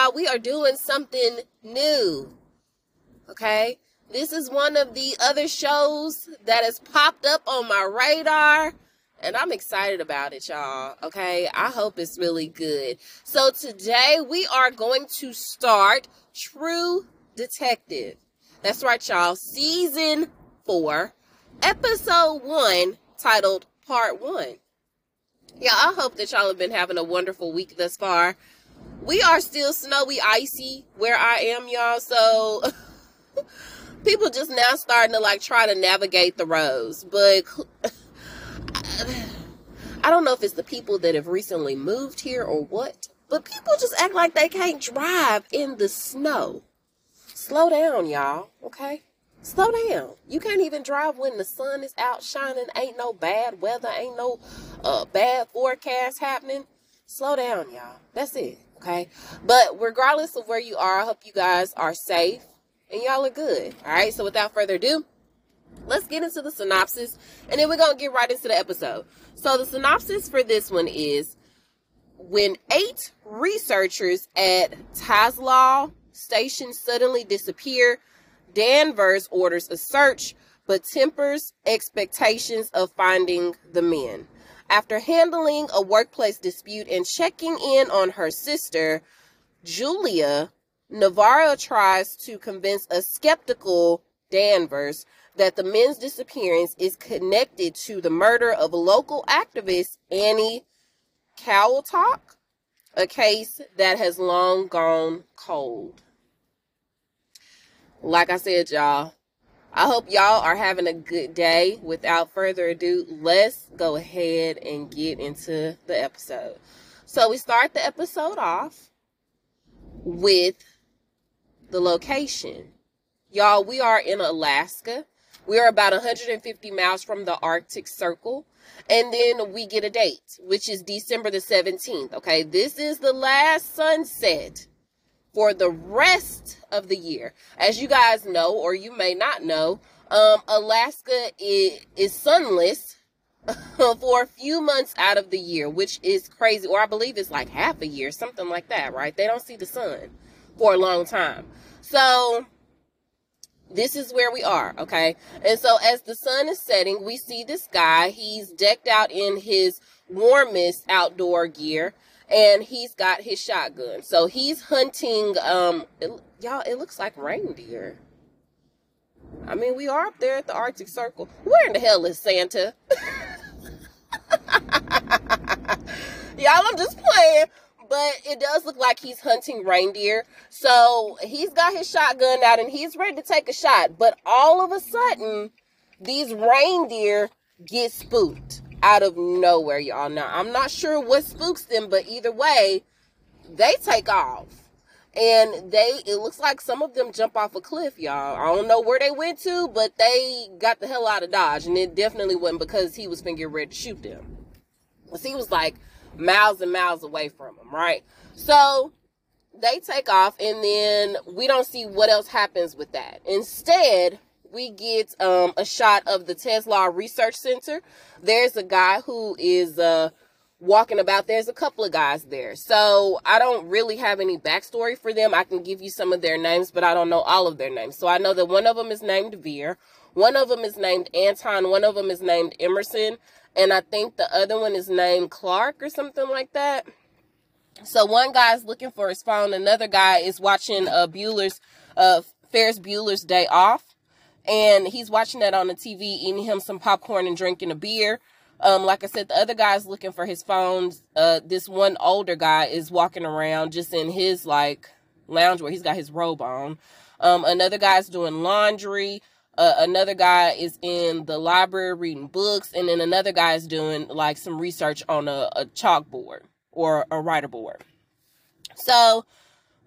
y'all, we are doing something new. Okay? This is one of the other shows that has popped up on my radar, and I'm excited about it, y'all. Okay? I hope it's really good. So, today, we are going to start True Detective. That's right, y'all. Season 4, Episode 1, titled Part 1. Yeah, I hope that y'all have been having a wonderful week thus far. We are still snowy, icy where I am, y'all. So people just now starting to like try to navigate the roads. But I don't know if it's the people that have recently moved here or what. But people just act like they can't drive in the snow. Slow down, y'all. Okay? Slow down. You can't even drive when the sun is out shining. Ain't no bad weather. Ain't no uh, bad forecast happening. Slow down, y'all. That's it. Okay. But regardless of where you are, I hope you guys are safe and y'all are good. All right. So without further ado, let's get into the synopsis and then we're going to get right into the episode. So the synopsis for this one is when eight researchers at Tsalal station suddenly disappear Danvers orders a search, but tempers expectations of finding the men. After handling a workplace dispute and checking in on her sister, Julia, Navarro tries to convince a skeptical Danvers that the men's disappearance is connected to the murder of local activist Annie Kowtok, a case that has long gone cold. Like I said, y'all, I hope y'all are having a good day. Without further ado, let's go ahead and get into the episode. So we start the episode off with the location. Y'all, we are in Alaska. We are about 150 miles from the Arctic Circle. And then we get a date, which is December the 17th. Okay, this is the last sunset for the rest of the year. As you guys know, or you may not know, um, Alaska is, is sunless for a few months out of the year, which is crazy. Or I believe it's like half a year, something like that, right? They don't see the sun for a long time. So this is where we are, okay? And so as the sun is setting, we see this guy. He's decked out in his warmest outdoor gear and he's got his shotgun. So he's hunting um it, y'all it looks like reindeer. I mean, we are up there at the Arctic Circle. Where in the hell is Santa? y'all, I'm just playing, but it does look like he's hunting reindeer. So he's got his shotgun out and he's ready to take a shot. But all of a sudden, these reindeer get spooked out of nowhere, y'all. Now, I'm not sure what spooks them, but either way, they take off. And they, it looks like some of them jump off a cliff, y'all. I don't know where they went to, but they got the hell out of Dodge. And it definitely wasn't because he was finna ready to shoot them. Because he was like miles and miles away from them, right? So they take off, and then we don't see what else happens with that. Instead, we get um, a shot of the Tesla Research Center. There's a guy who is uh, walking about. There's a couple of guys there. So I don't really have any backstory for them. I can give you some of their names, but I don't know all of their names. So I know that one of them is named Veer. One of them is named Anton. One of them is named Emerson. And I think the other one is named Clark or something like that. So one guy is looking for his phone. Another guy is watching uh, Bueller's, uh, Ferris Bueller's Day Off and he's watching that on the TV, eating him some popcorn and drinking a beer. Um, like I said, the other guy's looking for his phones. Uh, this one older guy is walking around just in his like lounge where he's got his robe on. Um, another guy's doing laundry. Uh, another guy is in the library reading books, and then another guy is doing like some research on a, a chalkboard or a writer board. So,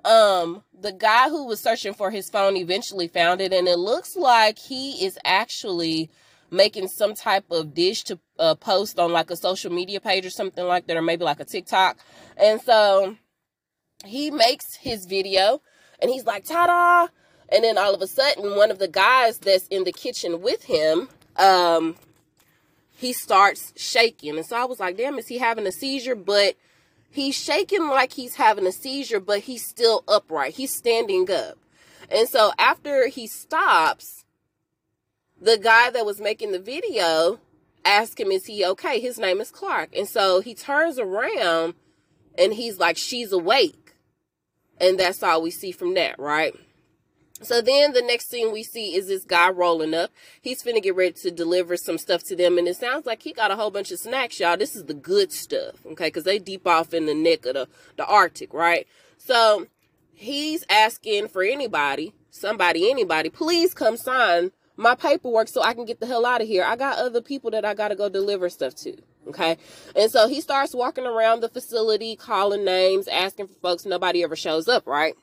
um, the guy who was searching for his phone eventually found it, and it looks like he is actually making some type of dish to uh, post on like a social media page or something like that, or maybe like a TikTok. And so he makes his video and he's like, ta da! And then all of a sudden, one of the guys that's in the kitchen with him, um, he starts shaking. And so I was like, damn, is he having a seizure? But he's shaking like he's having a seizure, but he's still upright. He's standing up. And so after he stops, the guy that was making the video asked him, Is he okay? His name is Clark. And so he turns around and he's like, She's awake. And that's all we see from that, right? So then the next thing we see is this guy rolling up. He's finna get ready to deliver some stuff to them. And it sounds like he got a whole bunch of snacks, y'all. This is the good stuff, okay? Because they deep off in the neck of the, the Arctic, right? So he's asking for anybody, somebody, anybody, please come sign my paperwork so I can get the hell out of here. I got other people that I got to go deliver stuff to. Okay. And so he starts walking around the facility, calling names, asking for folks. Nobody ever shows up, right?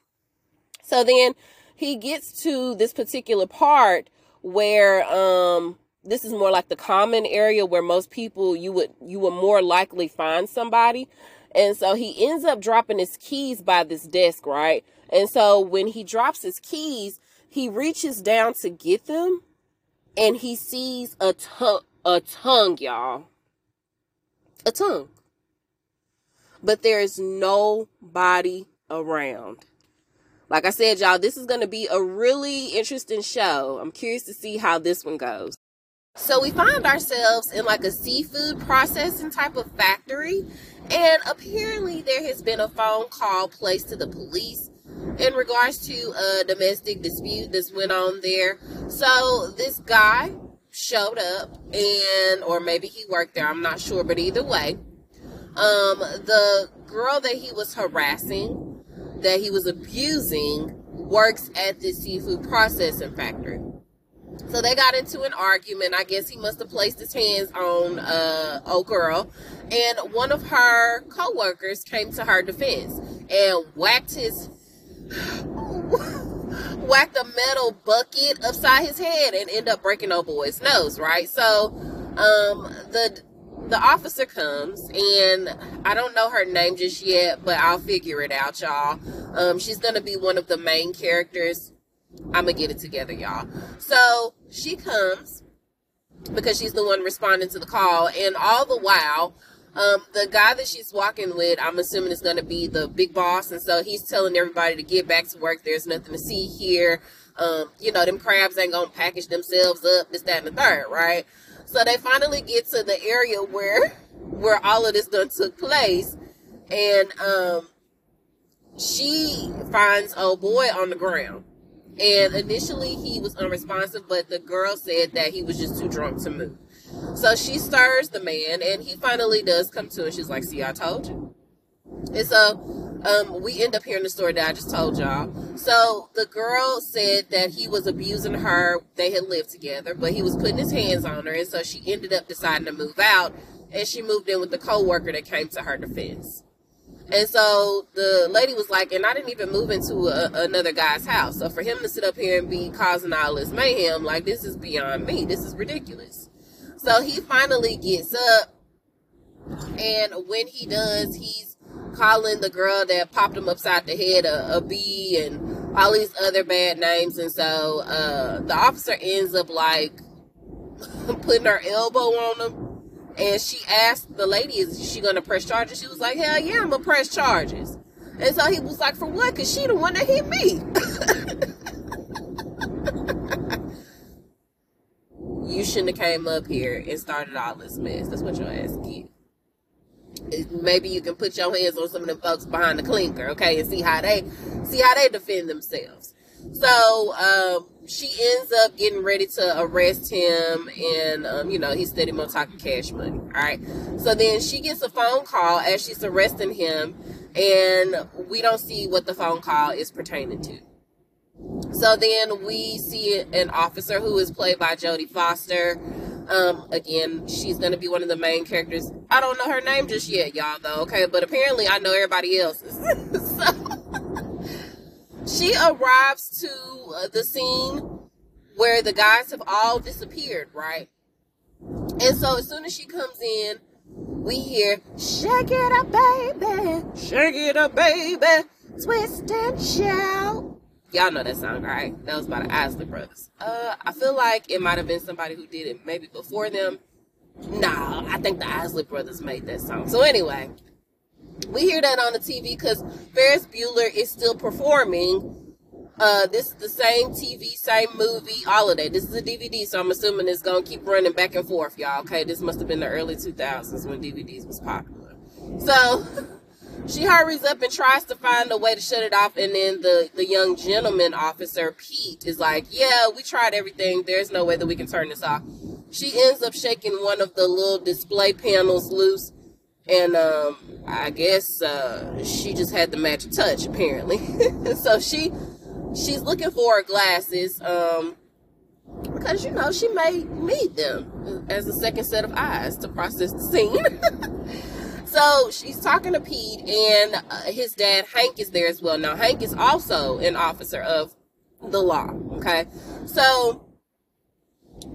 So then he gets to this particular part where, um, this is more like the common area where most people you would you would more likely find somebody and so he ends up dropping his keys by this desk right and so when he drops his keys he reaches down to get them and he sees a tongue, a tongue, y'all. A tongue. But there's nobody around. Like I said, y'all, this is going to be a really interesting show. I'm curious to see how this one goes. So we find ourselves in like a seafood processing type of factory. And apparently there has been a phone call placed to the police in regards to a domestic dispute that's went on there. So this guy showed up and or maybe he worked there, I'm not sure, but either way, um the girl that he was harassing, that he was abusing, works at this seafood processing factory. So they got into an argument. I guess he must have placed his hands on uh old girl. And one of her co-workers came to her defense and whacked his whacked a metal bucket upside his head and end up breaking old boy's nose, right? So um the the officer comes and I don't know her name just yet, but I'll figure it out, y'all. Um she's gonna be one of the main characters. I'm gonna get it together, y'all. So she comes because she's the one responding to the call, and all the while, um, the guy that she's walking with, I'm assuming is going to be the big boss, and so he's telling everybody to get back to work. There's nothing to see here. Um, you know, them crabs ain't gonna package themselves up, this, that, and the third, right? So they finally get to the area where where all of this done took place, and um, she finds a boy on the ground. And initially he was unresponsive, but the girl said that he was just too drunk to move. So she stirs the man, and he finally does come to, and she's like, "See, I told you." And so um, we end up hearing the story that I just told y'all. So the girl said that he was abusing her. They had lived together, but he was putting his hands on her, and so she ended up deciding to move out, and she moved in with the co-worker that came to her defense. And so the lady was like, and I didn't even move into a, another guy's house. So for him to sit up here and be causing all this mayhem, like this is beyond me. This is ridiculous. So he finally gets up, and when he does, he's calling the girl that popped him upside the head a, a bee and all these other bad names. And so uh, the officer ends up like putting her elbow on him. And she asked the lady, Is she gonna press charges? She was like, Hell yeah, I'm gonna press charges. And so he was like, For what? Because she the one that hit me. you shouldn't have came up here and started all this mess. That's what your ass get. Maybe you can put your hands on some of the folks behind the clinker, okay, and see how they see how they defend themselves. So um, she ends up getting ready to arrest him, and um, you know he's steady on talking cash money. All right. So then she gets a phone call as she's arresting him, and we don't see what the phone call is pertaining to. So then we see an officer who is played by Jodie Foster. Um, again, she's gonna be one of the main characters. I don't know her name just yet, y'all, though. Okay, but apparently I know everybody else's. so she arrives to uh, the scene where the guys have all disappeared, right? And so as soon as she comes in, we hear, Shake it up, baby. Shake it up, baby. Twist and shout. Y'all know that song, right? That was by the Isley Brothers. Uh, I feel like it might have been somebody who did it maybe before them. Nah, I think the Isley Brothers made that song. So anyway, we hear that on the TV because Ferris Bueller is still performing uh, this is the same TV, same movie, all of that. This is a DVD, so I'm assuming it's gonna keep running back and forth, y'all. Okay, this must have been the early 2000s when DVDs was popular. So she hurries up and tries to find a way to shut it off, and then the the young gentleman officer Pete is like, "Yeah, we tried everything. There's no way that we can turn this off." She ends up shaking one of the little display panels loose, and um, I guess uh, she just had the magic touch apparently. so she she's looking for her glasses um, because you know she may need them as a second set of eyes to process the scene. so she's talking to Pete, and uh, his dad Hank is there as well. Now Hank is also an officer of the law. Okay, so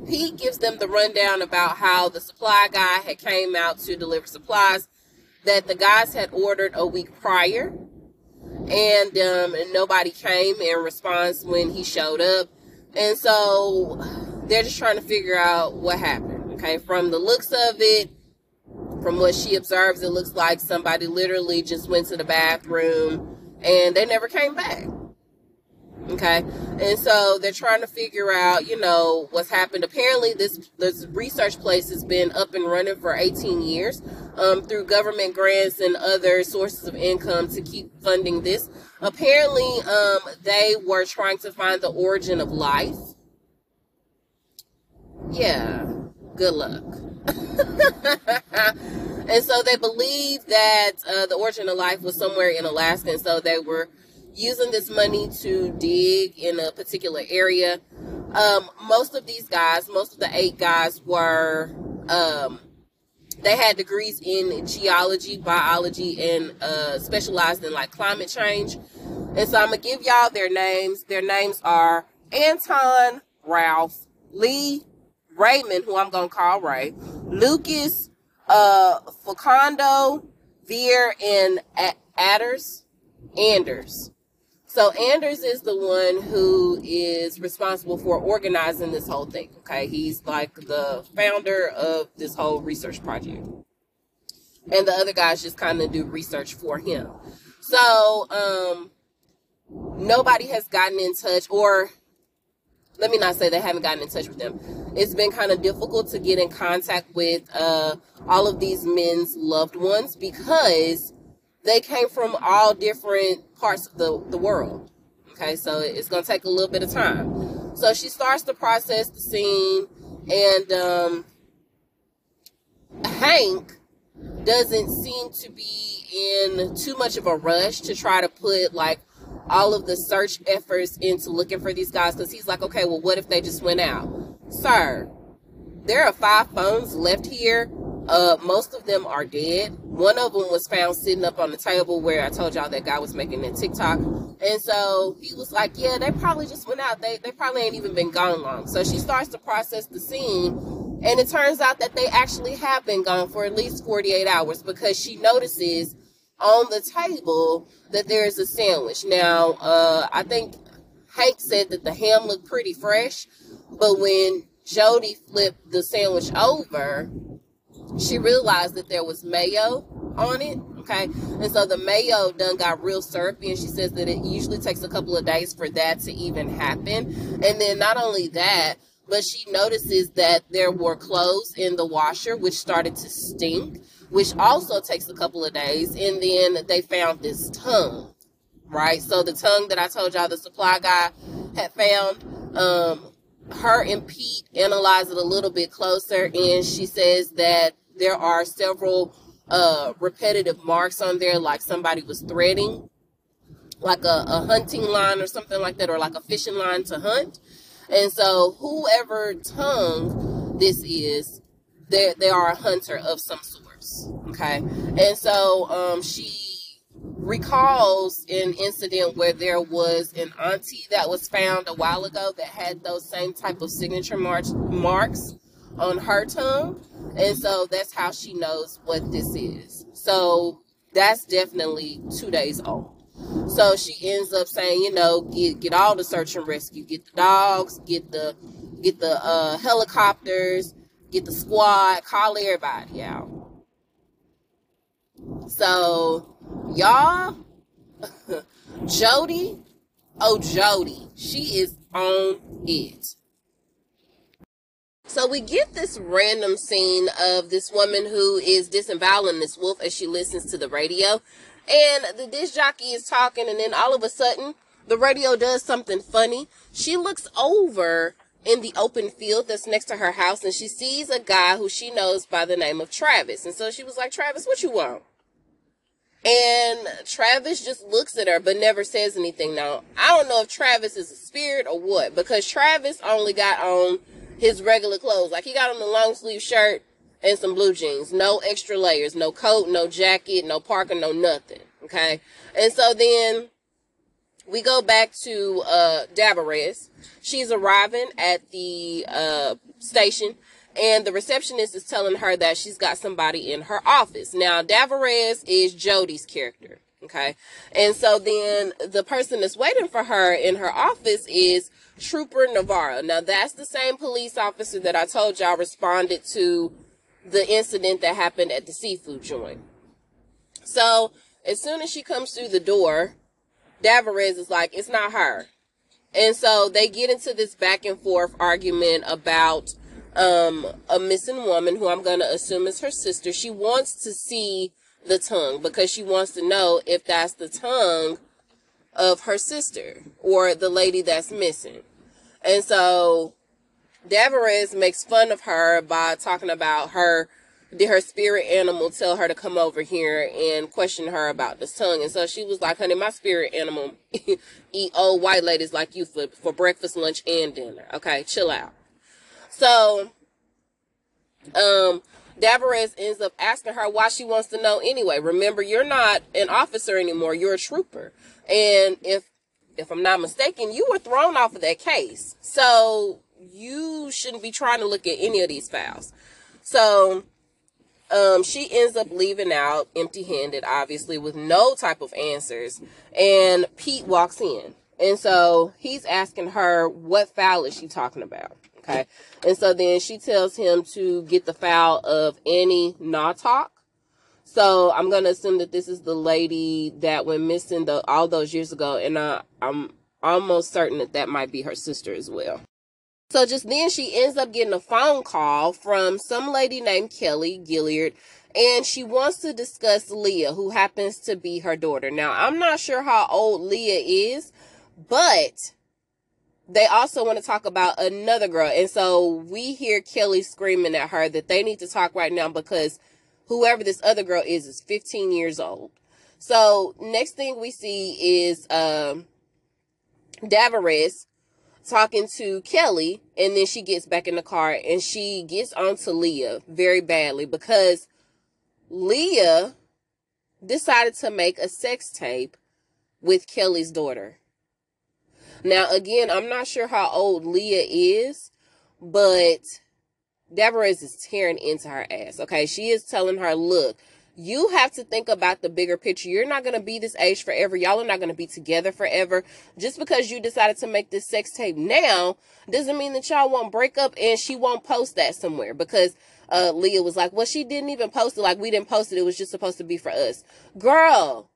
Pete gives them the rundown about how the supply guy had came out to deliver supplies that the guys had ordered a week prior and um, and nobody came in response when he showed up, and so they're just trying to figure out what happened. Okay, from the looks of it, from what she observes, it looks like somebody literally just went to the bathroom and they never came back. Okay, and so they're trying to figure out, you know, what's happened. Apparently, this this research place has been up and running for 18 years um, through government grants and other sources of income to keep funding this. Apparently, um, they were trying to find the origin of life. Yeah, good luck. and so they believe that uh, the origin of life was somewhere in Alaska, and so they were using this money to dig in a particular area. Um, most of these guys, most of the eight guys, were um, they had degrees in geology, biology, and uh, specialized in like climate change. And so I'm gonna give y'all their names. Their names are Anton, Ralph, Lee, Raymond, who I'm gonna call Ray, Lucas, uh, Facundo, Veer, and Adders, Anders. So Anders is the one who is responsible for organizing this whole thing. Okay, he's like the founder of this whole research project, and the other guys just kind of do research for him. So um, nobody has gotten in touch, or let me not say they haven't gotten in touch with them. It's been kind of difficult to get in contact with uh, all of these men's loved ones because they came from all different parts of the, the world. Okay, so it's going to take a little bit of time. So she starts to process the scene, and um, Hank doesn't seem to be in too much of a rush to try to put like all of the search efforts into looking for these guys because he's like, okay, well, what if they just went out? Sir, there are five phones left here uh, most of them are dead. One of them was found sitting up on the table where I told y'all that guy was making that TikTok. And so he was like, yeah, they probably just went out. They, they probably ain't even been gone long. So she starts to process the scene. And it turns out that they actually have been gone for at least 48 hours because she notices on the table that there is a sandwich. Now, uh, I think Hank said that the ham looked pretty fresh. But when Jodie flipped the sandwich over, she realized that there was mayo on it. Okay. And so the mayo done got real syrupy. And she says that it usually takes a couple of days for that to even happen. And then not only that, but she notices that there were clothes in the washer, which started to stink, which also takes a couple of days. And then they found this tongue, right? So the tongue that I told y'all the supply guy had found, um, her and Pete analyze it a little bit closer, and she says that there are several uh, repetitive marks on there, like somebody was threading, like a, a hunting line or something like that, or like a fishing line to hunt. And so, whoever tongue this is, they they are a hunter of some Okay, and so um, she recalls an incident where there was an auntie that was found a while ago that had those same type of signature marks marks on her tongue. And so that's how she knows what this is. So that's definitely two days old. So she ends up saying, you know, get get all the search and rescue, get the dogs, get the get the uh, helicopters, get the squad, call everybody out. So y'all, Jodie, oh Jodie, she is on it. So we get this random scene of this woman who is disemboweling this wolf as she listens to the radio. And the disc jockey is talking, and then all of a sudden, the radio does something funny. She looks over in the open field that's next to her house, and she sees a guy who she knows by the name of Travis. And so she was like, Travis, what you want? And Travis just looks at her but never says anything. Now, I don't know if Travis is a spirit or what, because Travis only got on his regular clothes. Like he got on the long sleeve shirt and some blue jeans. No extra layers, no coat, no jacket, no parker, no nothing. Okay. And so then we go back to uh Davarez. She's arriving at the uh station and the receptionist is telling her that she's got somebody in her office. Now Davarez is Jodie's character. Okay. And so then the person that's waiting for her in her office is Trooper Navarro. Now that's the same police officer that I told y'all responded to the incident that happened at the seafood joint. So as soon as she comes through the door, Davarez is like, it's not her. And so they get into this back and forth argument about um, a missing woman who I'm going to assume is her sister. She wants to see the tongue because she wants to know if that's the tongue of her sister or the lady that's missing. And so Davarez makes fun of her by talking about her did her spirit animal tell her to come over here and question her about this tongue? And so she was like, honey, my spirit animal eat old white ladies like you for, for breakfast, lunch, and dinner. Okay, chill out. So, um, ends up asking her why she wants to know anyway. Remember, you're not an officer anymore. You're a trooper. And if, if I'm not mistaken, you were thrown off of that case. So you shouldn't be trying to look at any of these files. So, um, she ends up leaving out empty handed, obviously, with no type of answers. And Pete walks in. And so he's asking her, what file is she talking about? Okay. And so then she tells him to get the file of Annie Nautalk. So I'm to assume that this is the lady that went missing the, all those years ago. And uh, I'm almost certain that that might be her sister as well. So just then she ends up getting a phone call from some lady named Kelly Gilliard and she wants to discuss Leah, who happens to be her daughter. Now, I'm not sure how old Leah is, but they also want to talk about another girl. And so we hear Kelly screaming at her that they need to talk right now because whoever this other girl is is 15 years old. So next thing we see is um Davarez talking to Kelly and then she gets back in the car and she gets onto Leah very badly because Leah decided to make a sex tape with Kelly's daughter. Now, again, I'm not sure how old Leah is, but Deborah is tearing into her ass. Okay. She is telling her, look, you have to think about the bigger picture. You're not going to be this age forever. Y'all are not going to be together forever. Just because you decided to make this sex tape now doesn't mean that y'all won't break up and she won't post that somewhere because uh, Leah was like, well, she didn't even post it. Like we didn't post it. It was just supposed to be for us. Girl,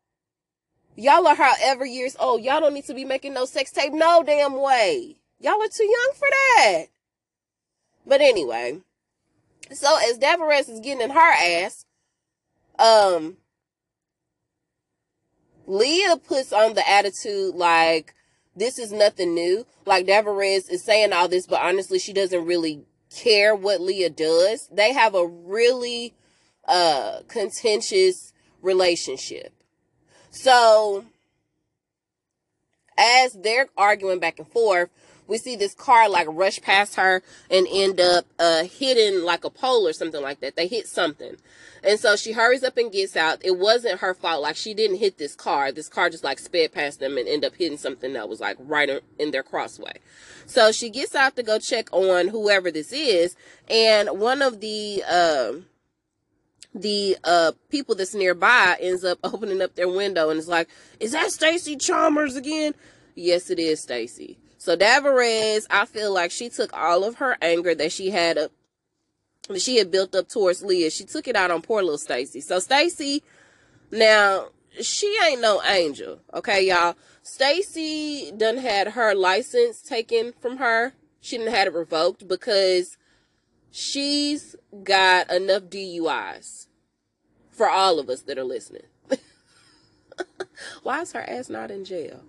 Y'all are however years old. Y'all don't need to be making no sex tape no damn way. Y'all are too young for that. But anyway, so as Davarez is getting in her ass, um, Leah puts on the attitude like this is nothing new. Like Davarez is saying all this, but honestly, she doesn't really care what Leah does. They have a really uh contentious relationship. So, as they're arguing back and forth, we see this car like rush past her and end up uh hitting like a pole or something like that. They hit something. And so she hurries up and gets out. It wasn't her fault. Like she didn't hit this car. This car just like sped past them and end up hitting something that was like right in their crossway. So she gets out to go check on whoever this is. And one of the, um, the uh people that's nearby ends up opening up their window and it's like, "Is that Stacy Chalmers again?" Yes, it is Stacy. So Davarez, I feel like she took all of her anger that she had up that she had built up towards Leah. She took it out on poor little Stacy. So Stacy, now she ain't no angel, okay, y'all. Stacy done had her license taken from her. She didn't had it revoked because she's got enough DUIs for all of us that are listening. Why is her ass not in jail?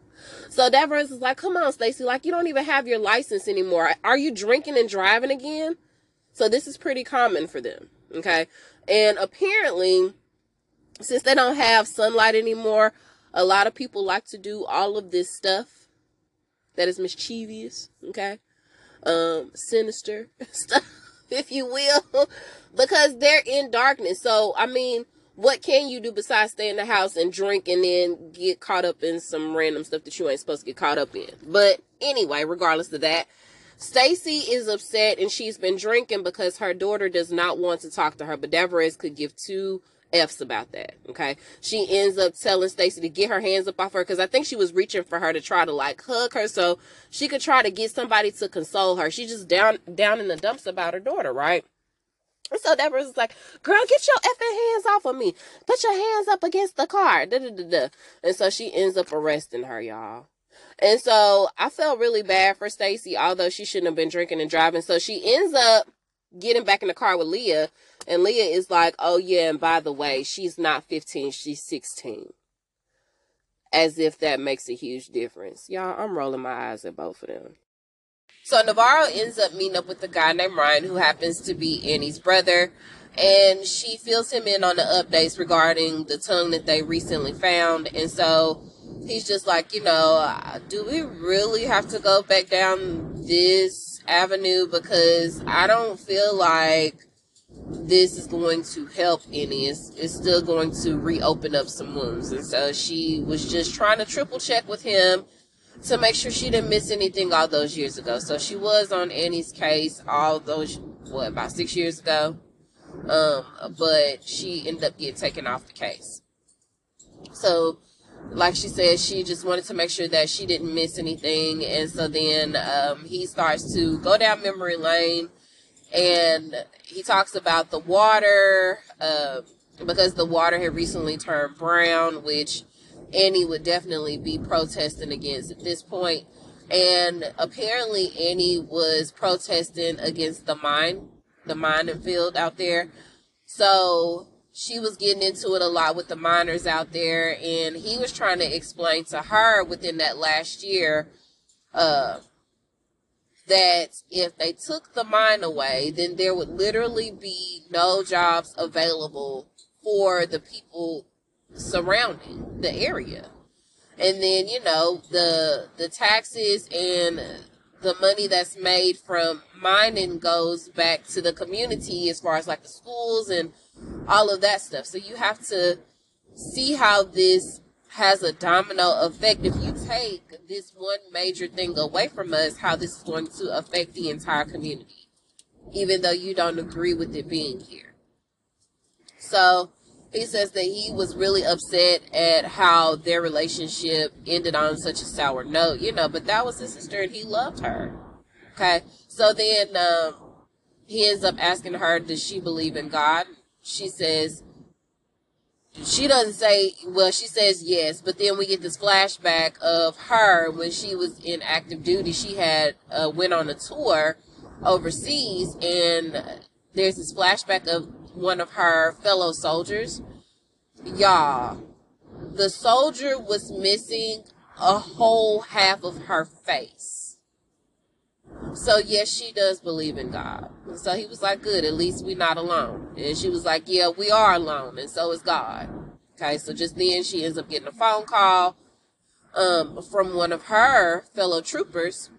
So Deborah's is like, come on, Stacy, like you don't even have your license anymore. Are you drinking and driving again? So this is pretty common for them. Okay. And apparently, since they don't have sunlight anymore, a lot of people like to do all of this stuff that is mischievous, okay? Um, sinister stuff, if you will, because they're in darkness. So, I mean, what can you do besides stay in the house and drink and then get caught up in some random stuff that you ain't supposed to get caught up in? But anyway, regardless of that, Stacy is upset and she's been drinking because her daughter does not want to talk to her, but Deverez could give two F's about that. Okay. She ends up telling Stacy to get her hands up off her because I think she was reaching for her to try to like hug her so she could try to get somebody to console her. She's just down down in the dumps about her daughter, right? And so Deborah's like, girl, get your effing hands off of me. Put your hands up against the car. Da, da, da, da. And so she ends up arresting her, y'all. And so I felt really bad for Stacy, although she shouldn't have been drinking and driving. So she ends up getting back in the car with Leah. And Leah is like, oh, yeah, and by the way, she's not 15, she's 16. As if that makes a huge difference. Y'all, I'm rolling my eyes at both of them. So Navarro ends up meeting up with a guy named Ryan who happens to be Annie's brother. And she fills him in on the updates regarding the tongue that they recently found. And so he's just like, you know, uh, do we really have to go back down this avenue? Because I don't feel like this is going to help any. It's, it's still going to reopen up some wounds. And so she was just trying to triple check with him to make sure she didn't miss anything all those years ago. So she was on Annie's case all those, what, about six years ago? Um, but she ended up getting taken off the case. So, like she said, she just wanted to make sure that she didn't miss anything. And so then um, he starts to go down memory lane and he talks about the water uh, because the water had recently turned brown, which Annie would definitely be protesting against at this point. And apparently, Annie was protesting against the mine, the mining field out there. So she was getting into it a lot with the miners out there, and he was trying to explain to her within that last year uh, that if they took the mine away, then there would literally be no jobs available for the people surrounding the area. And then, you know, the the taxes and the money that's made from mining goes back to the community as far as like the schools and all of that stuff. So you have to see how this has a domino effect. If you take this one major thing away from us, how this is going to affect the entire community, even though you don't agree with it being here. So he says that he was really upset at how their relationship ended on such a sour note, you know, but that was his sister and he loved her. Okay. So then um, he ends up asking her, does she believe in God? She says, she doesn't say, well, she says yes, but then we get this flashback of her when she was in active duty. She had uh, went on a tour overseas and there's this flashback of one of her fellow soldiers. Y'all, the soldier was missing a whole half of her face. So yes, she does believe in God. So he was like, good, at least we're not alone. And she was like, yeah, we are alone. And so is God. Okay. So just then she ends up getting a phone call, um, from one of her fellow troopers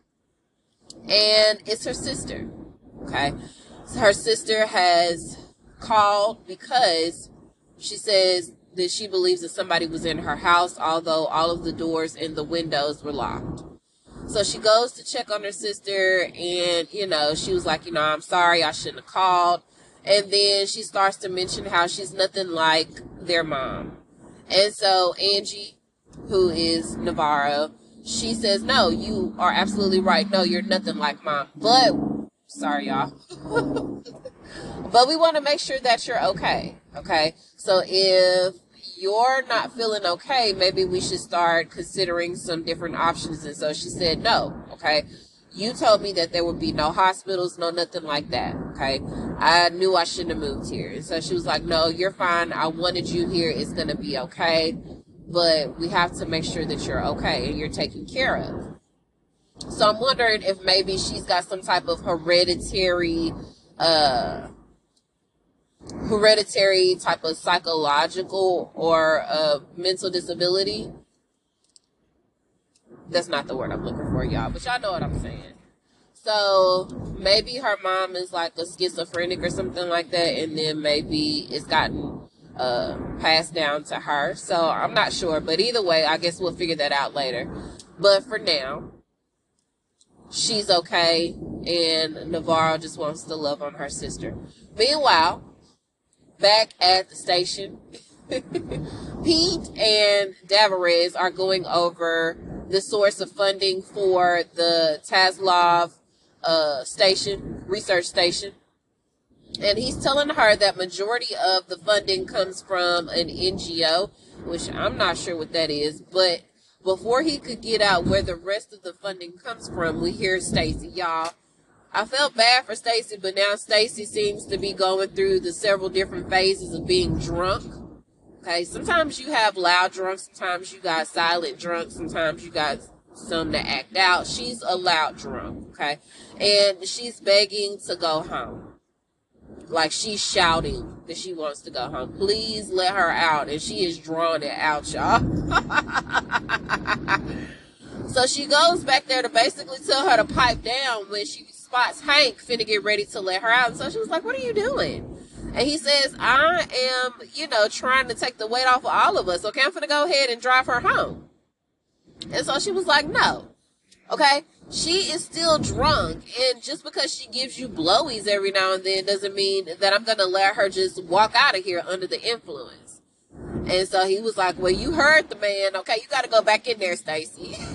and it's her sister. Okay. So her sister has called because she says that she believes that somebody was in her house, although all of the doors and the windows were locked. So she goes to check on her sister, and you know, she was like, you know, I'm sorry, I shouldn't have called. And then she starts to mention how she's nothing like their mom. And so Angie, who is Navarro, she says, No, you are absolutely right. No, you're nothing like mom. But, sorry, y'all. but we want to make sure that you're okay. Okay. So if you're not feeling okay, maybe we should start considering some different options. And so she said, No. Okay. You told me that there would be no hospitals, no nothing like that. Okay. I knew I shouldn't have moved here. And so she was like, No, you're fine. I wanted you here. It's going to be okay but we have to make sure that you're okay and you're taken care of. So I'm wondering if maybe she's got some type of hereditary, uh, hereditary type of psychological or uh, mental disability. That's not the word I'm looking for, y'all, but y'all know what I'm saying. So maybe her mom is like a schizophrenic or something like that, and then maybe it's gotten uh, passed down to her. So I'm not sure, but either way, I guess we'll figure that out later. But for now, she's okay, and Navarro just wants to love on her sister. Meanwhile, back at the station, Pete and Davarez are going over the source of funding for the Tsalal uh, station, research station and he's telling her that majority of the funding comes from an NGO, which I'm not sure what that is, but before he could get out where the rest of the funding comes from, we hear Stacy, y'all. I felt bad for Stacy, but now Stacy seems to be going through the several different phases of being drunk. Okay, sometimes you have loud drunk, sometimes you got silent drunk, sometimes you got some that act out. She's a loud drunk, okay? And she's begging to go home like she's shouting that she wants to go home. Please let her out. And she is drawing it out, y'all. so she goes back there to basically tell her to pipe down when she spots Hank finna get ready to let her out. And so she was like, What are you doing? And he says, I am, you know, trying to take the weight off of all of us. Okay, I'm finna go ahead and drive her home. And so she was like, No. Okay? She is still drunk and just because she gives you blowies every now and then doesn't mean that i'm gonna let her just walk out of here under the influence. And so he was like well you heard the man. Okay you gotta go back in there stacy.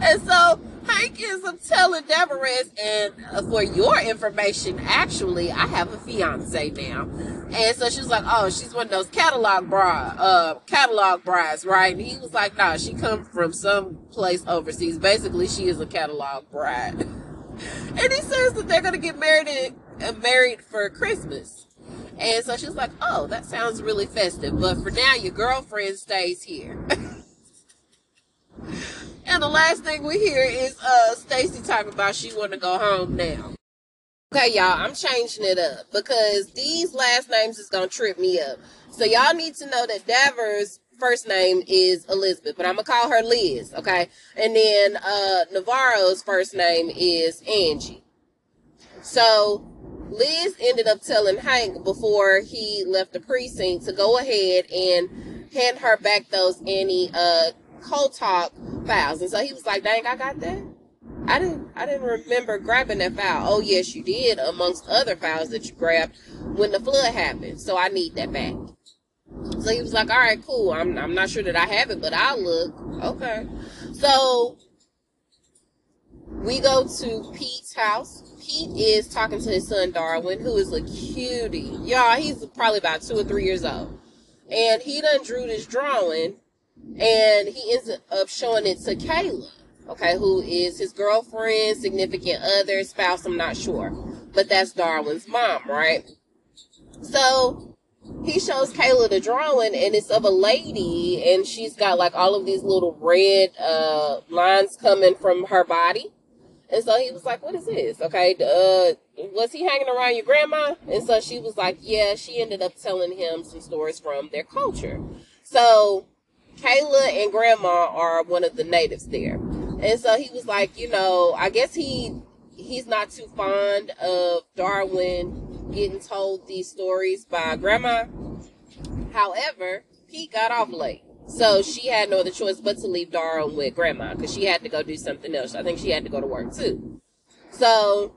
And so Hank is I'm telling Demarest, and uh, for your information, actually, I have a fiance now. And so she was like, oh, she's one of those catalog bra, uh, catalog brides, right? And he was like, no, nah, she comes from some place overseas. Basically, she is a catalog bride. and he says that they're gonna get married in, uh, married for Christmas. And so she's like, oh, that sounds really festive. But for now, your girlfriend stays here. And the last thing we hear is uh Stacy talking about she want to go home now. Okay, y'all, I'm changing it up because these last names is gonna trip me up. So y'all need to know that Davers' first name is Elizabeth, but I'm gonna call her Liz, okay? And then uh Navarro's first name is Angie. So Liz ended up telling Hank before he left the precinct to go ahead and hand her back those Annie uh Talk files. And so he was like, dang, I got that. I didn't I didn't remember grabbing that file. Oh yes, you did, amongst other files that you grabbed when the flood happened. So I need that back. So he was like, All right, cool. I'm I'm not sure that I have it, but I'll look. Okay. So we go to Pete's house. Pete is talking to his son Darwin, who is a cutie. Y'all, he's probably about two or three years old. And he done drew this drawing and he ends up showing it to Kayla, okay, who is his girlfriend, significant other, spouse, I'm not sure. But that's Darwin's mom, right? So he shows Kayla the drawing, and it's of a lady, and she's got like all of these little red uh, lines coming from her body. And so he was like, What is this? Okay, uh, was he hanging around your grandma? And so she was like, Yeah, she ended up telling him some stories from their culture. So Kayla and Grandma are one of the natives there, and so he was like, you know, I guess he he's not too fond of Darwin getting told these stories by Grandma. However, Pete got off late. So she had no other choice but to leave Darwin with grandma because she had to go do something else. I think she had to go to work too. So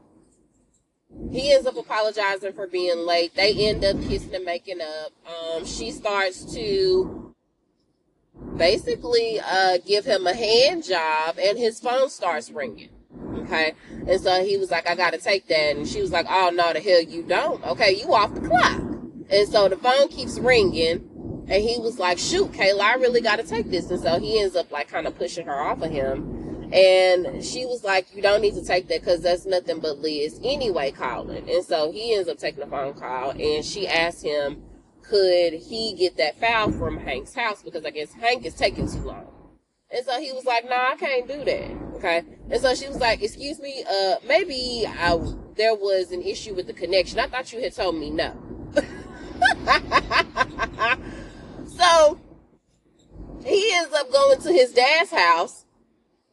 he ends up apologizing for being late. They end up kissing and making up. Um, she starts to basically uh, give him a hand job, and his phone starts ringing. Okay, and so he was like, "I got to take that," and she was like, "Oh no, the hell you don't. Okay, you off the clock." And so the phone keeps ringing and he was like, shoot, Kayla, I really got to take this. And so he ends up like kind of pushing her off of him. And she was like, you don't need to take that because that's nothing but Liz anyway calling. And so he ends up taking a phone call and she asked him, could he get that file from Hank's house? Because I guess Hank is taking too long. And so he was like, no, nah, I can't do that. Okay. And so she was like, excuse me, uh, maybe I, there was an issue with the connection. I thought you had told me no. So he ends up going to his dad's house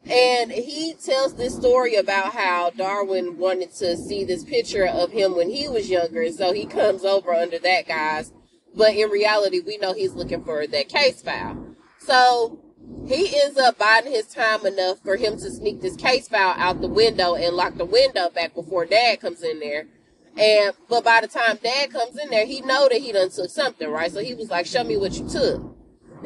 and he tells this story about how Darwin wanted to see this picture of him when he was younger. And so he comes over under that guy's. But in reality, we know he's looking for that case file. So he ends up biding his time enough for him to sneak this case file out the window and lock the window back before dad comes in there. And but by the time dad comes in there, he know that he done took something, right? So he was like, Show me what you took.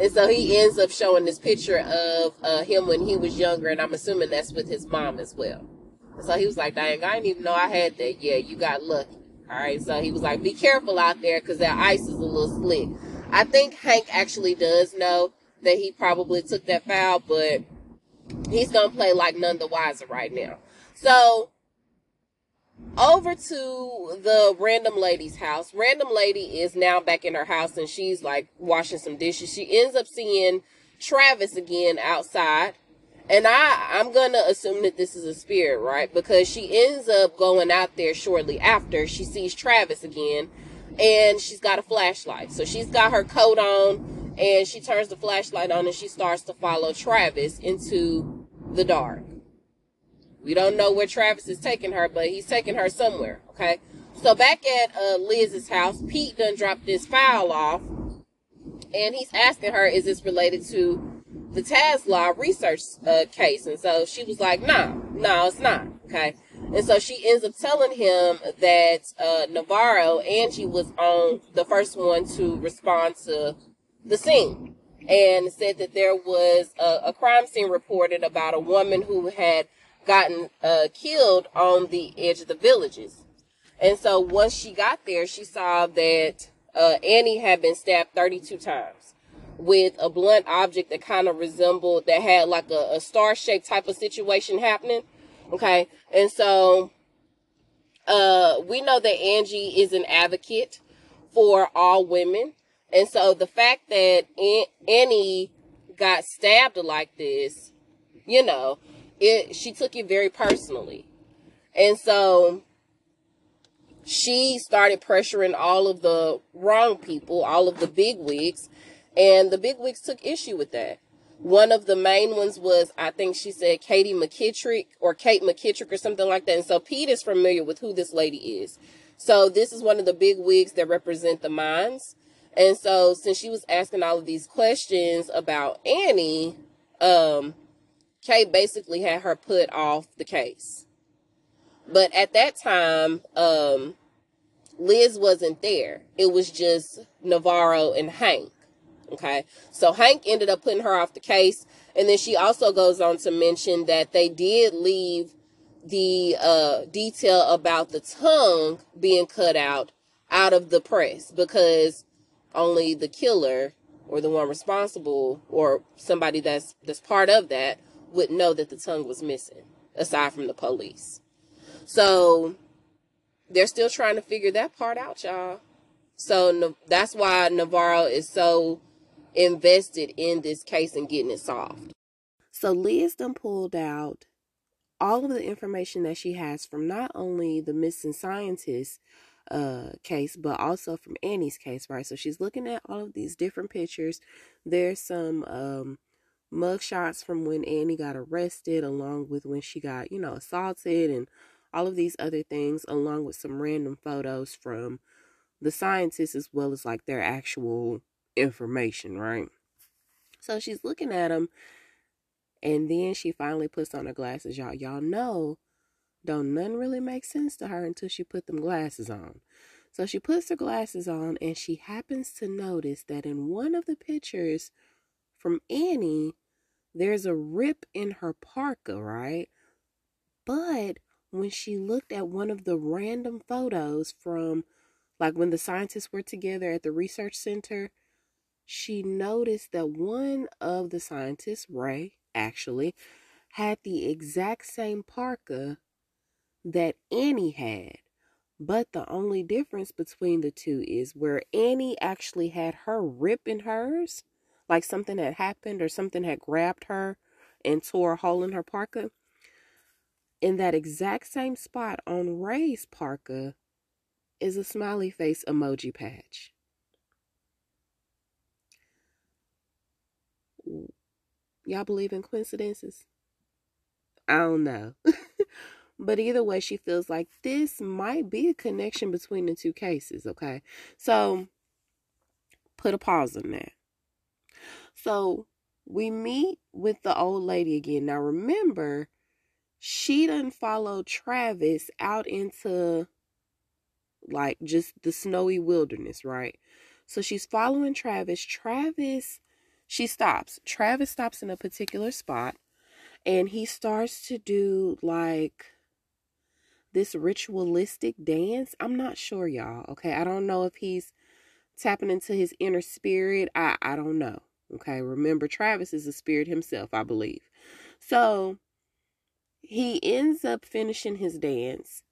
And so he ends up showing this picture of uh, him when he was younger, and I'm assuming that's with his mom as well. And so he was like, Dang, I didn't even know I had that. Yeah, you got lucky. All right. So he was like, Be careful out there because that ice is a little slick. I think Hank actually does know that he probably took that foul, but he's gonna play like none the wiser right now. So over to the random lady's house. Random lady is now back in her house and she's like washing some dishes. She ends up seeing Travis again outside. And I, I'm gonna assume that this is a spirit, right? Because she ends up going out there shortly after she sees Travis again, and she's got a flashlight. So she's got her coat on, and she turns the flashlight on, and she starts to follow Travis into the dark. We don't know where Travis is taking her, but he's taking her somewhere. Okay. So back at uh, Liz's house, Pete done dropped this file off, and he's asking her, "Is this related to the Tsalal research uh, case?" And so she was like, "No, no, it's not." Okay. And so she ends up telling him that uh, Navarro, Angie, was on the first one to respond to the scene and said that there was a, a crime scene reported about a woman who had gotten uh, killed on the edge of the villages. And so once she got there, she saw that uh, Annie had been stabbed 32 times with a blunt object that kind of resembled, that had like a, a star shaped type of situation happening. Okay. And so uh, we know that Angie is an advocate for all women. And so the fact that Annie got stabbed like this, you know, it she took it very personally. And so she started pressuring all of the wrong people, all of the big wigs, and the big wigs took issue with that. One of the main ones was, I think she said Katie McKittrick or Kate McKittrick or something like that. And so Pete is familiar with who this lady is. So this is one of the big wigs that represent the mines. And so since she was asking all of these questions about Annie, um, Kay basically had her put off the case. But at that time, um, Liz wasn't there. It was just Navarro and Hank. Okay. So Hank ended up putting her off the case. And then she also goes on to mention that they did leave the uh, detail about the tongue being cut out out of the press because only the killer or the one responsible or somebody that's that's part of that would know that the tongue was missing, aside from the police. So they're still trying to figure that part out, y'all. So that's why Navarro is so invested in this case and getting it solved. So Liz done pulled out all of the information that she has from not only the missing scientist, uh case but also from Annie's case right so she's looking at all of these different pictures there's some um mug shots from when Annie got arrested along with when she got you know assaulted and all of these other things along with some random photos from the scientists as well as like their actual information right so she's looking at them and then she finally puts on her glasses y'all y'all know don't none really make sense to her until she put them glasses on. So she puts her glasses on and she happens to notice that in one of the pictures from Annie, there's a rip in her parka, right? But when she looked at one of the random photos from like when the scientists were together at the research center, she noticed that one of the scientists, Ray, actually, had the exact same parka that Annie had. But the only difference between the two is where Annie actually had her rip in hers, like something had happened or something had grabbed her and tore a hole in her parka. In that exact same spot on Ray's parka is a smiley face emoji patch. Y'all believe in coincidences? I don't know. But either way, she feels like this might be a connection between the two cases, okay? So put a pause on that. So we meet with the old lady again. Now remember, she done follow Travis out into like just the snowy wilderness, right? So she's following Travis. Travis, she stops. Travis stops in a particular spot and he starts to do like this ritualistic dance. I'm not sure, y'all. Okay. I don't know if he's tapping into his inner spirit. I, I don't know. Okay. Remember, Travis is a spirit himself, I believe. So he ends up finishing his dance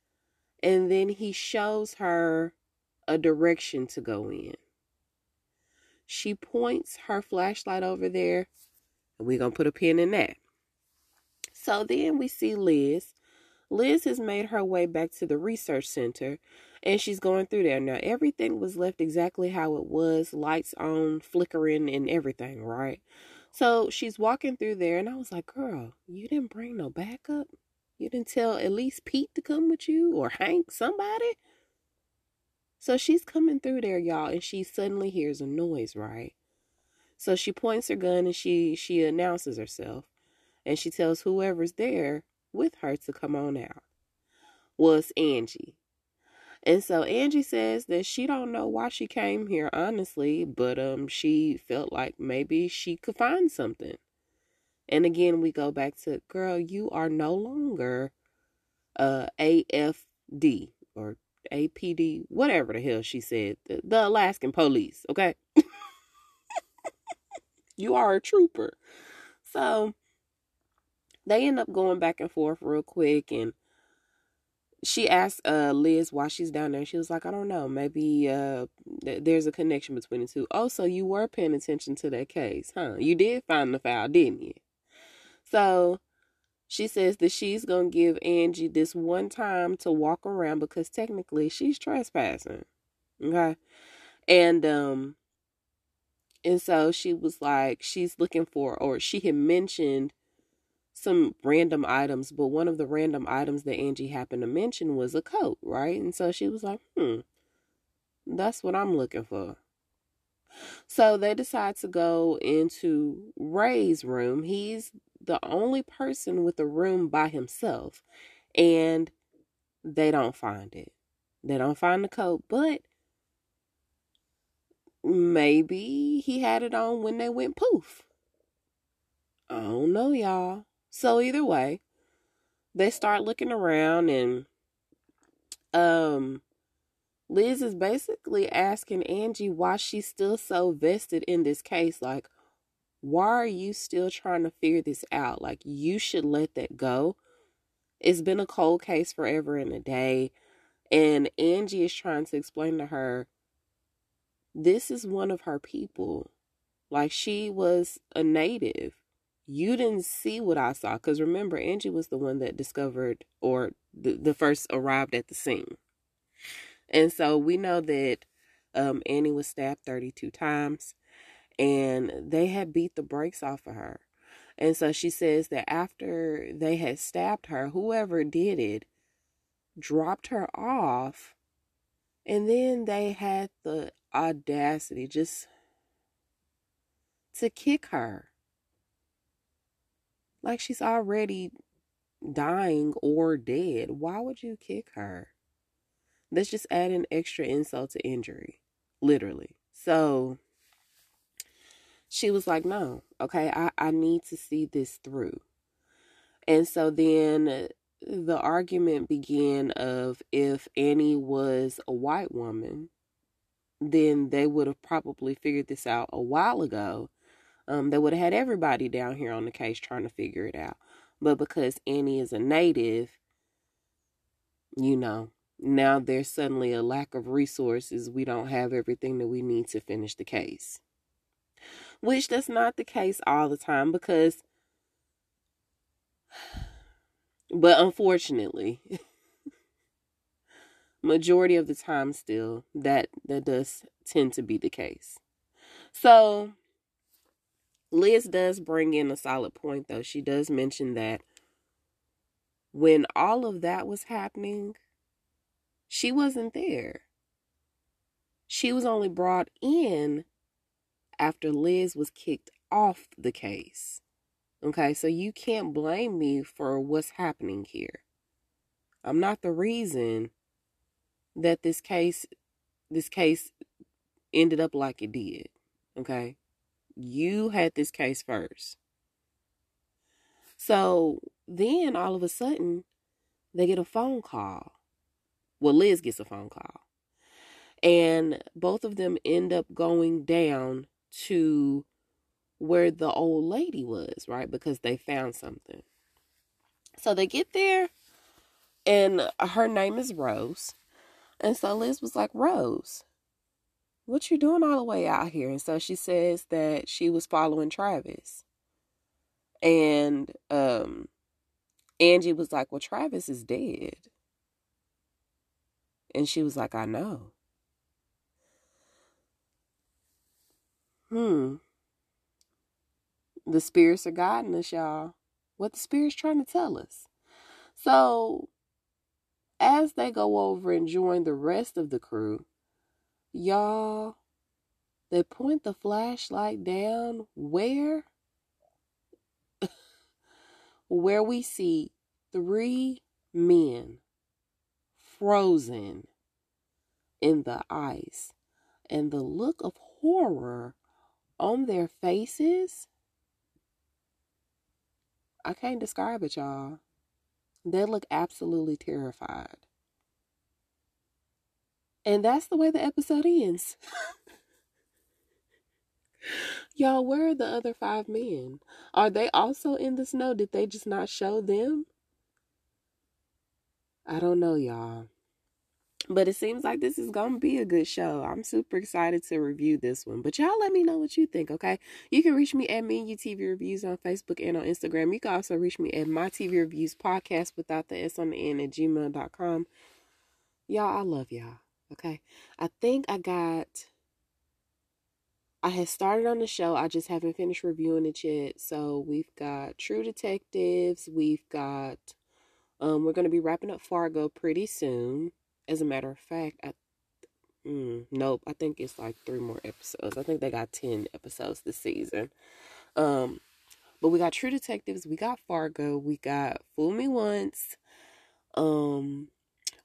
and then he shows her a direction to go in. She points her flashlight over there, and we're going to put a pin in that. So then we see Liz Liz has made her way back to the research center and she's going through there. Now, everything was left exactly how it was lights on, flickering, and everything, right? So she's walking through there, and I was like, Girl, you didn't bring no backup? You didn't tell at least Pete to come with you or Hank, somebody? So she's coming through there, y'all, and she suddenly hears a noise, right? So she points her gun and she she announces herself and she tells whoever's there with her to come on out was Angie. And so Angie says that she don't know why she came here honestly, but um she felt like maybe she could find something. And again we go back to girl, you are no longer uh AFD or APD, whatever the hell she said, the, the Alaskan police, okay? you are a trooper. So they end up going back and forth real quick and she asked uh Liz why she's down there. She was like, I don't know, maybe uh th- there's a connection between the two. Oh, so you were paying attention to that case, huh? You did find the file, didn't you? So she says that she's gonna give Angie this one time to walk around because technically she's trespassing. Okay. And um and so she was like she's looking for or she had mentioned some random items, but one of the random items that Angie happened to mention was a coat, right? And so she was like, hmm, that's what I'm looking for. So they decide to go into Ray's room. He's the only person with a room by himself, and they don't find it. They don't find the coat, but maybe he had it on when they went poof. I don't know, y'all. So either way, they start looking around and um Liz is basically asking Angie why she's still so vested in this case. Like, why are you still trying to figure this out? Like, you should let that go. It's been a cold case forever and a day. And Angie is trying to explain to her this is one of her people. Like, she was a native you didn't see what I saw because remember, Angie was the one that discovered or the, the first arrived at the scene. And so we know that um, Annie was stabbed 32 times and they had beat the brakes off of her. And so she says that after they had stabbed her, whoever did it dropped her off. And then they had the audacity just to kick her. Like she's already dying or dead. Why would you kick her? Let's just add an extra insult to injury. Literally. So she was like, no, okay, I, I need to see this through. And so then the argument began of if Annie was a white woman, then they would have probably figured this out a while ago. Um, they would have had everybody down here on the case trying to figure it out. But because Annie is a native, you know, now there's suddenly a lack of resources. We don't have everything that we need to finish the case. Which that's not the case all the time because but unfortunately majority of the time still that that does tend to be the case. So Liz does bring in a solid point though. She does mention that when all of that was happening, she wasn't there. She was only brought in after Liz was kicked off the case. Okay, so you can't blame me for what's happening here. I'm not the reason that this case this case ended up like it did. Okay? You had this case first. So then all of a sudden they get a phone call well, Liz gets a phone call. And both of them end up going down to where the old lady was, right? Because they found something. So they get there, and her name is Rose. And so Liz was like, Rose, what you doing all the way out here? And so she says that she was following Travis. And um Angie was like, Well, Travis is dead. And she was like, I know. Hmm. The spirits are guiding us, y'all. What the spirit's trying to tell us. So, as they go over and join the rest of the crew, y'all, they point the flashlight down where? where we see three men frozen in the ice. And the look of horror on their faces, I can't describe it, y'all. They look absolutely terrified. And that's the way the episode ends. y'all, where are the other five men? Are they also in the snow? Did they just not show them? I don't know, y'all. But it seems like this is going to be a good show. I'm super excited to review this one. But y'all let me know what you think, okay? You can reach me at Me and You TV Reviews on Facebook and on Instagram. You can also reach me at My TV Reviews Podcast without the S on the end at gmail.com. Y'all, I love y'all, okay? I think I got. I had started on the show. I just haven't finished reviewing it yet. So we've got True Detectives. We've got um, we're going to be wrapping up Fargo pretty soon. As a matter of fact, I, mm, nope, I think it's like three more episodes. I think they got 10 episodes this season. Um, but we got True Detectives, we got Fargo, we got Fool Me Once. Um,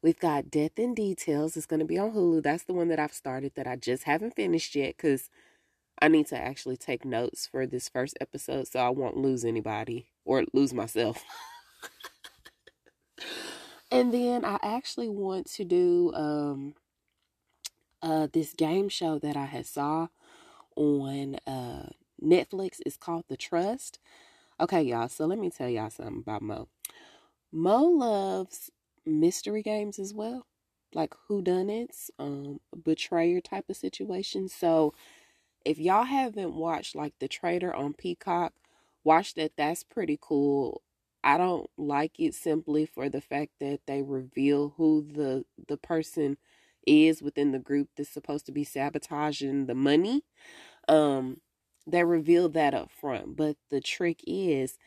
we've got Death in Details. It's going to be on Hulu. That's the one that I've started that I just haven't finished yet because I need to actually take notes for this first episode so I won't lose anybody or lose myself. And then I actually want to do um uh this game show that I had saw on uh Netflix. It's called The Trust. Okay, y'all. So let me tell y'all something about Mo. Mo loves mystery games as well, like whodunits, um, betrayer type of situation. So if y'all haven't watched like The Traitor on Peacock, watch that. That's pretty cool. I don't like it simply for the fact that they reveal who the the person is within the group that's supposed to be sabotaging the money. Um, they reveal that up front, but the trick is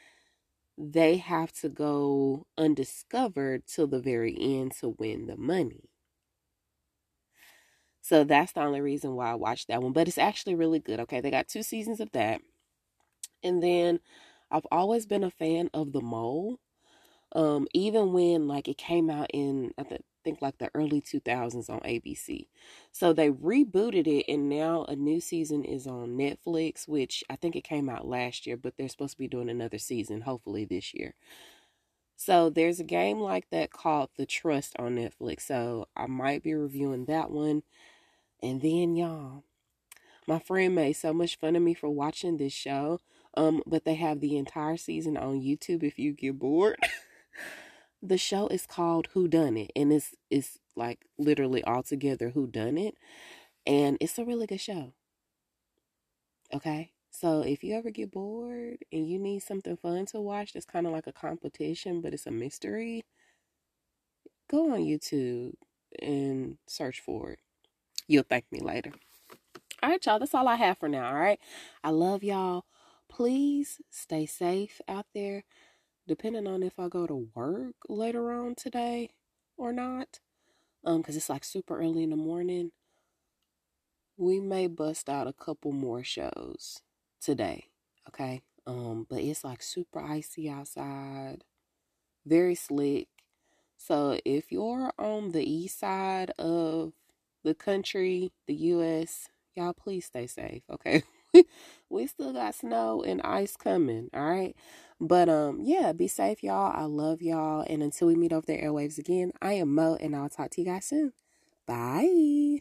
they have to go undiscovered till the very end to win the money. So that's the only reason why I watched that one. But it's actually really good. Okay, they got two seasons of that. And then I've always been a fan of The Mole. Um, even when like it came out in I think like the early 2000s on ABC. So they rebooted it and now a new season is on Netflix, which I think it came out last year, but they're supposed to be doing another season hopefully this year. So there's a game like that called The Trust on Netflix. So I might be reviewing that one. And then y'all, my friend made so much fun of me for watching this show. Um, but they have the entire season on YouTube if you get bored. the show is called Who Done It, and it's it's like literally all together Who Done It, and it's a really good show. Okay, so if you ever get bored and you need something fun to watch, that's kind of like a competition, but it's a mystery. Go on YouTube and search for it. You'll thank me later. All right, y'all. That's all I have for now. All right. I love y'all. Please stay safe out there depending on if I go to work later on today or not, um, because it's like super early in the morning, we may bust out a couple more shows today, okay? Um, but it's like super icy outside, very slick. So if you're on the east side of the country, the US, y'all please stay safe, okay? we still got snow and ice coming, all right? But um yeah, be safe y'all. I love y'all and until we meet over the airwaves again, I am Mo and I'll talk to you guys soon. Bye.